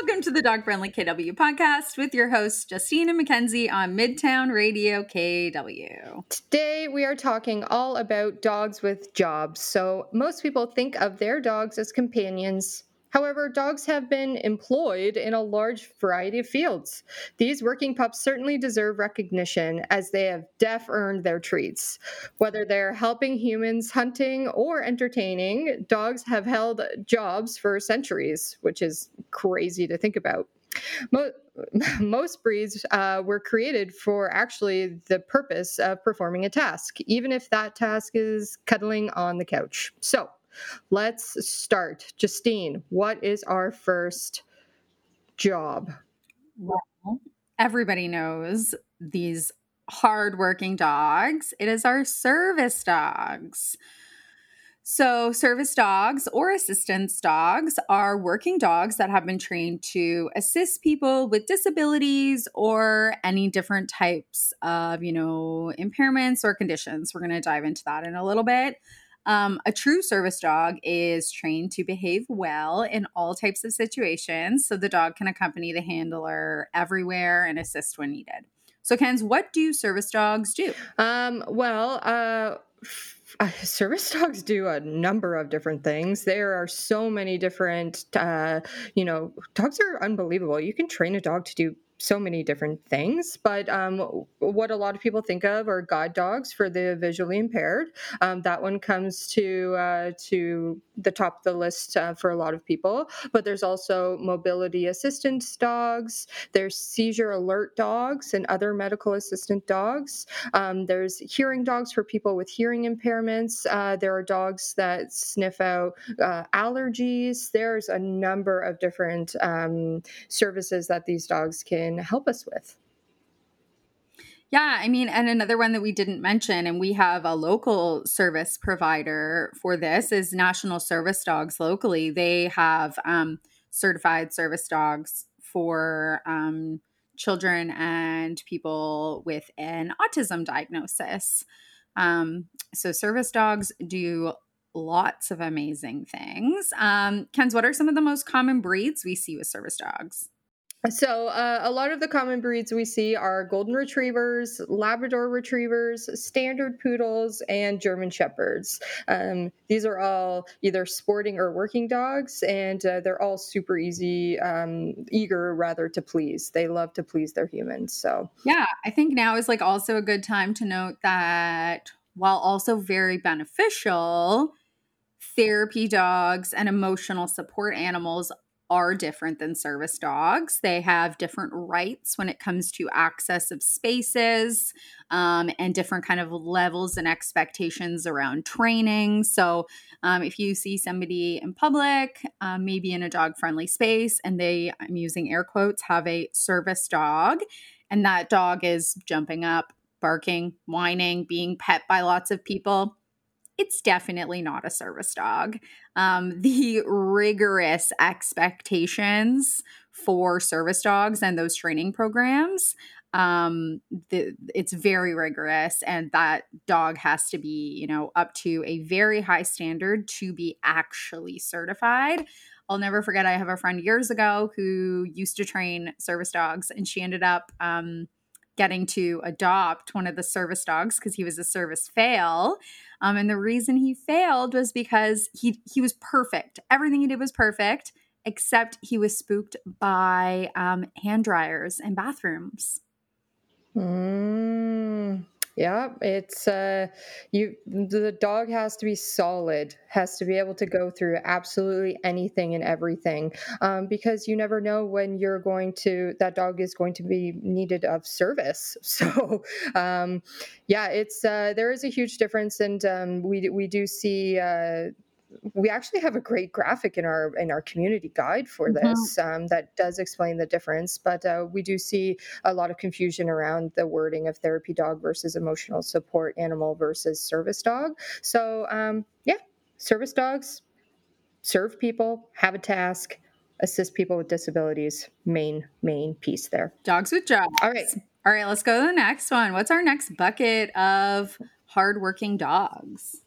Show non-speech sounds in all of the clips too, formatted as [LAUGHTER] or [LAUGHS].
Welcome to the Dog Friendly KW podcast with your hosts, Justine and Mackenzie on Midtown Radio KW. Today, we are talking all about dogs with jobs. So, most people think of their dogs as companions. However, dogs have been employed in a large variety of fields. These working pups certainly deserve recognition as they have def earned their treats. Whether they're helping humans hunting or entertaining, dogs have held jobs for centuries, which is crazy to think about. [LAUGHS] Most breeds uh, were created for actually the purpose of performing a task, even if that task is cuddling on the couch. So, Let's start. Justine, what is our first job? Well, everybody knows these hardworking dogs. It is our service dogs. So, service dogs or assistance dogs are working dogs that have been trained to assist people with disabilities or any different types of, you know, impairments or conditions. We're going to dive into that in a little bit. Um, a true service dog is trained to behave well in all types of situations, so the dog can accompany the handler everywhere and assist when needed. So, Kenz, what do service dogs do? Um, well, uh, [LAUGHS] service dogs do a number of different things. There are so many different, uh, you know, dogs are unbelievable. You can train a dog to do so many different things. But um, what a lot of people think of are guide dogs for the visually impaired. Um, that one comes to uh, to the top of the list uh, for a lot of people. But there's also mobility assistance dogs. There's seizure alert dogs and other medical assistant dogs. Um, there's hearing dogs for people with hearing impairments. Uh, there are dogs that sniff out uh, allergies. There's a number of different um, services that these dogs can can help us with. Yeah, I mean, and another one that we didn't mention, and we have a local service provider for this, is National Service Dogs locally. They have um, certified service dogs for um, children and people with an autism diagnosis. Um, so, service dogs do lots of amazing things. Um, Kenz, what are some of the most common breeds we see with service dogs? So, uh, a lot of the common breeds we see are golden retrievers, Labrador retrievers, standard poodles, and German shepherds. Um, these are all either sporting or working dogs, and uh, they're all super easy, um, eager rather to please. They love to please their humans. So, yeah, I think now is like also a good time to note that while also very beneficial, therapy dogs and emotional support animals are different than service dogs. They have different rights when it comes to access of spaces um, and different kind of levels and expectations around training. So, um, if you see somebody in public, um, maybe in a dog friendly space, and they, I'm using air quotes, have a service dog, and that dog is jumping up, barking, whining, being pet by lots of people, it's definitely not a service dog. Um, [LAUGHS] the rigorous expectations for service dogs and those training programs um the, it's very rigorous and that dog has to be you know up to a very high standard to be actually certified i'll never forget i have a friend years ago who used to train service dogs and she ended up um getting to adopt one of the service dogs because he was a service fail. Um, and the reason he failed was because he he was perfect. Everything he did was perfect, except he was spooked by um, hand dryers and bathrooms. Mm. Yeah, it's uh you the dog has to be solid, has to be able to go through absolutely anything and everything. Um, because you never know when you're going to that dog is going to be needed of service. [LAUGHS] So um yeah, it's uh there is a huge difference and um we we do see uh we actually have a great graphic in our in our community guide for mm-hmm. this um, that does explain the difference but uh, we do see a lot of confusion around the wording of therapy dog versus emotional support animal versus service dog. So um, yeah service dogs serve people have a task assist people with disabilities main main piece there. Dogs with jobs. All right. All right let's go to the next one. What's our next bucket of hardworking dogs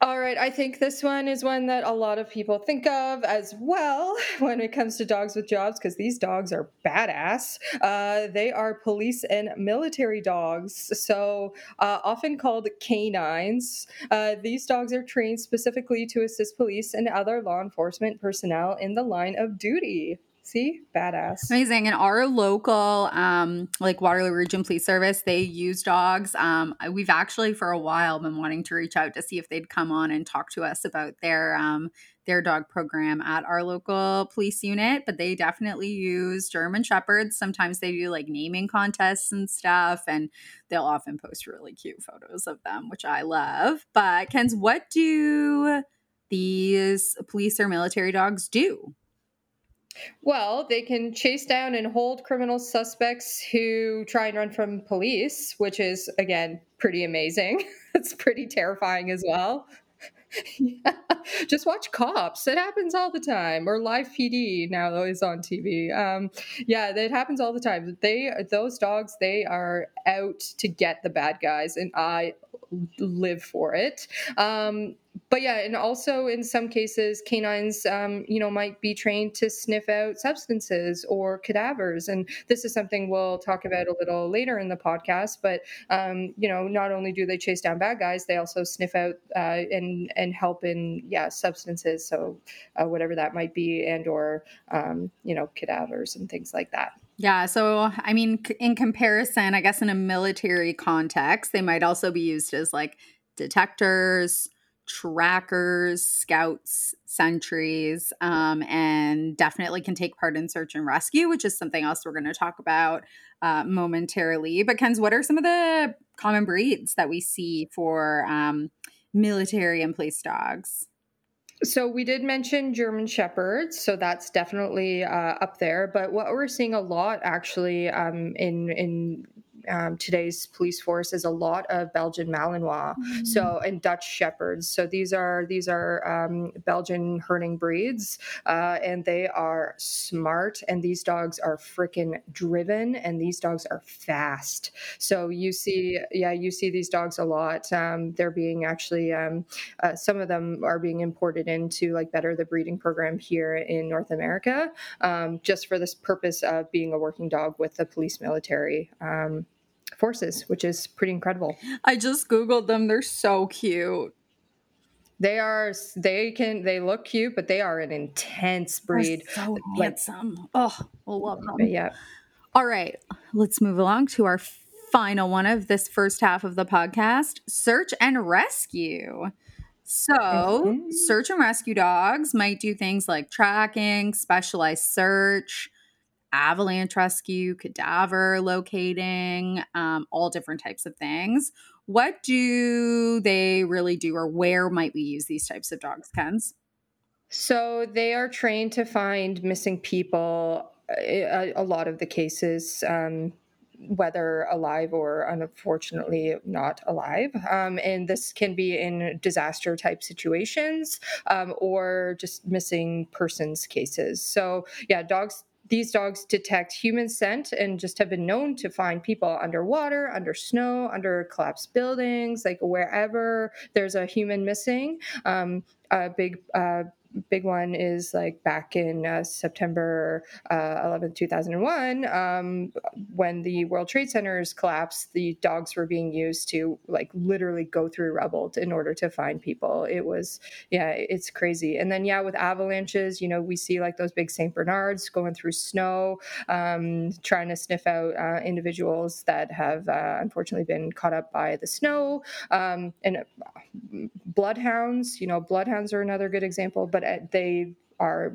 All right, I think this one is one that a lot of people think of as well [LAUGHS] when it comes to dogs with jobs because these dogs are badass. Uh, they are police and military dogs, so uh, often called canines. Uh, these dogs are trained specifically to assist police and other law enforcement personnel in the line of duty. See, badass. Amazing. And our local, um, like Waterloo Region Police Service, they use dogs. Um, we've actually for a while been wanting to reach out to see if they'd come on and talk to us about their um, their dog program at our local police unit. But they definitely use German Shepherds. Sometimes they do like naming contests and stuff, and they'll often post really cute photos of them, which I love. But Kenz, what do these police or military dogs do? Well, they can chase down and hold criminal suspects who try and run from police, which is, again, pretty amazing. [LAUGHS] it's pretty terrifying as well. yeah. [LAUGHS] Just watch Cops. It happens all the time. Or Live PD now is on TV. Um, yeah, it happens all the time. They those dogs they are out to get the bad guys, and I live for it. Um, but yeah, and also in some cases, canines, um, you know, might be trained to sniff out substances or cadavers, and this is something we'll talk about a little later in the podcast. But um, you know, not only do they chase down bad guys, they also sniff out uh, and and help in yeah substances, so uh, whatever that might be, and or um, you know cadavers and things like that. Yeah. So, I mean, in comparison, I guess in a military context, they might also be used as like detectors, trackers, scouts, sentries, um, and definitely can take part in search and rescue, which is something else we're going to talk about uh, momentarily. But, Kenz, what are some of the common breeds that we see for um, military and police dogs? So we did mention German Shepherds, so that's definitely uh, up there. But what we're seeing a lot actually um, in in um, today's police force is a lot of Belgian Malinois, mm-hmm. so and Dutch Shepherds. So these are these are um, Belgian herding breeds, uh, and they are smart. And these dogs are freaking driven, and these dogs are fast. So you see, yeah, you see these dogs a lot. Um, they're being actually um, uh, some of them are being imported into like better the breeding program here in North America, um, just for this purpose of being a working dog with the police military. Um, forces, which is pretty incredible. I just googled them. They're so cute. They are. They can. They look cute, but they are an intense breed. They're so like, handsome. Oh, we'll love them. Yeah. All right, let's move along to our final one of this first half of the podcast: search and rescue. So, mm-hmm. search and rescue dogs might do things like tracking, specialized search, avalanche rescue, cadaver locating, um, all different types of things. What do they really do, or where might we use these types of dogs, Kenz? So they are trained to find missing people. Uh, a, a lot of the cases, um, whether alive or unfortunately not alive. Um, and this can be in disaster type situations um, or just missing persons cases. So, yeah, dogs these dogs detect human scent and just have been known to find people underwater, under snow, under collapsed buildings, like wherever there's a human missing. Um, a big uh, big one is like back in uh, September uh, 11, 2001, um, when the World Trade Centers collapsed, the dogs were being used to like literally go through rubble in order to find people. It was, yeah, it's crazy. And then, yeah, with avalanches, you know, we see like those big St. Bernards going through snow, um, trying to sniff out uh, individuals that have uh, unfortunately been caught up by the snow. Um, and uh, bloodhounds, you know, bloodhounds are another good example, but uh, they are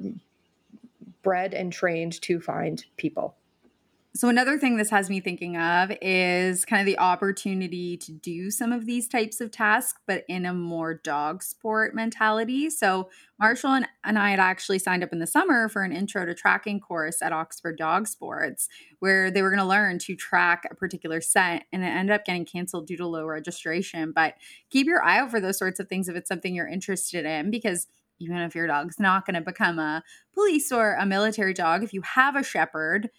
bred and trained to find people. So, another thing this has me thinking of is kind of the opportunity to do some of these types of tasks, but in a more dog sport mentality. So, Marshall and, and I had actually signed up in the summer for an intro to tracking course at Oxford Dog Sports, where they were going to learn to track a particular scent, and it ended up getting canceled due to low registration. But keep your eye out for those sorts of things if it's something you're interested in, because even if your dog's not going to become a police or a military dog, if you have a shepherd,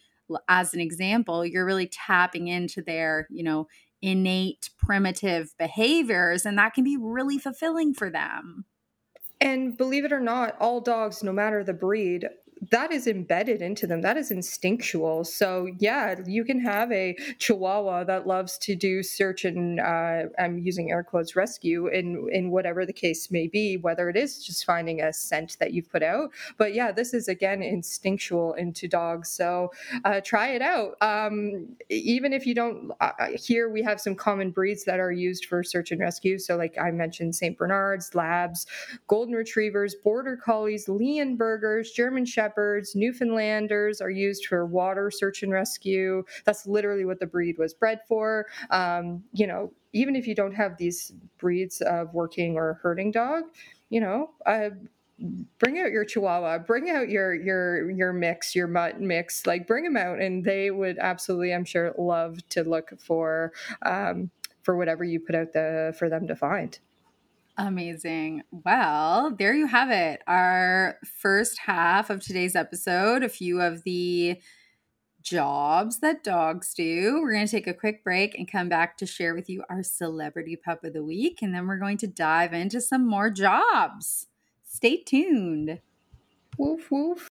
as an example, you're really tapping into their, you know, innate primitive behaviors, and that can be really fulfilling for them. And believe it or not, all dogs, no matter the breed, that is embedded into them. That is instinctual. So yeah you can have a chihuahua that loves to do search and uh, i'm using air quotes rescue in in whatever the case may be whether it is just finding a scent that you've put out. But yeah this is again instinctual into dogs. So uh, try it out. Um, even if you don't uh, uh, here we have some common breeds that are used for search and rescue. So like i mentioned st bernards labs golden retrievers border collies leonbergers german shepherds Shepherds, Newfoundlanders are used for water search and rescue. That's literally what the breed was bred for. Um, you know, even if you don't have these breeds of working or herding dog, you know, uh, bring out your chihuahua bring out your your your mix your mutt mix like bring them out and they would absolutely i'm sure love to look for um, for whatever you put out the for them to find Amazing. Well, there you have it. Our first half of today's episode, a few of the jobs that dogs do. We're going to take a quick break and come back to share with you our celebrity pup of the week. And then we're going to dive into some more jobs. Stay tuned. Woof, woof.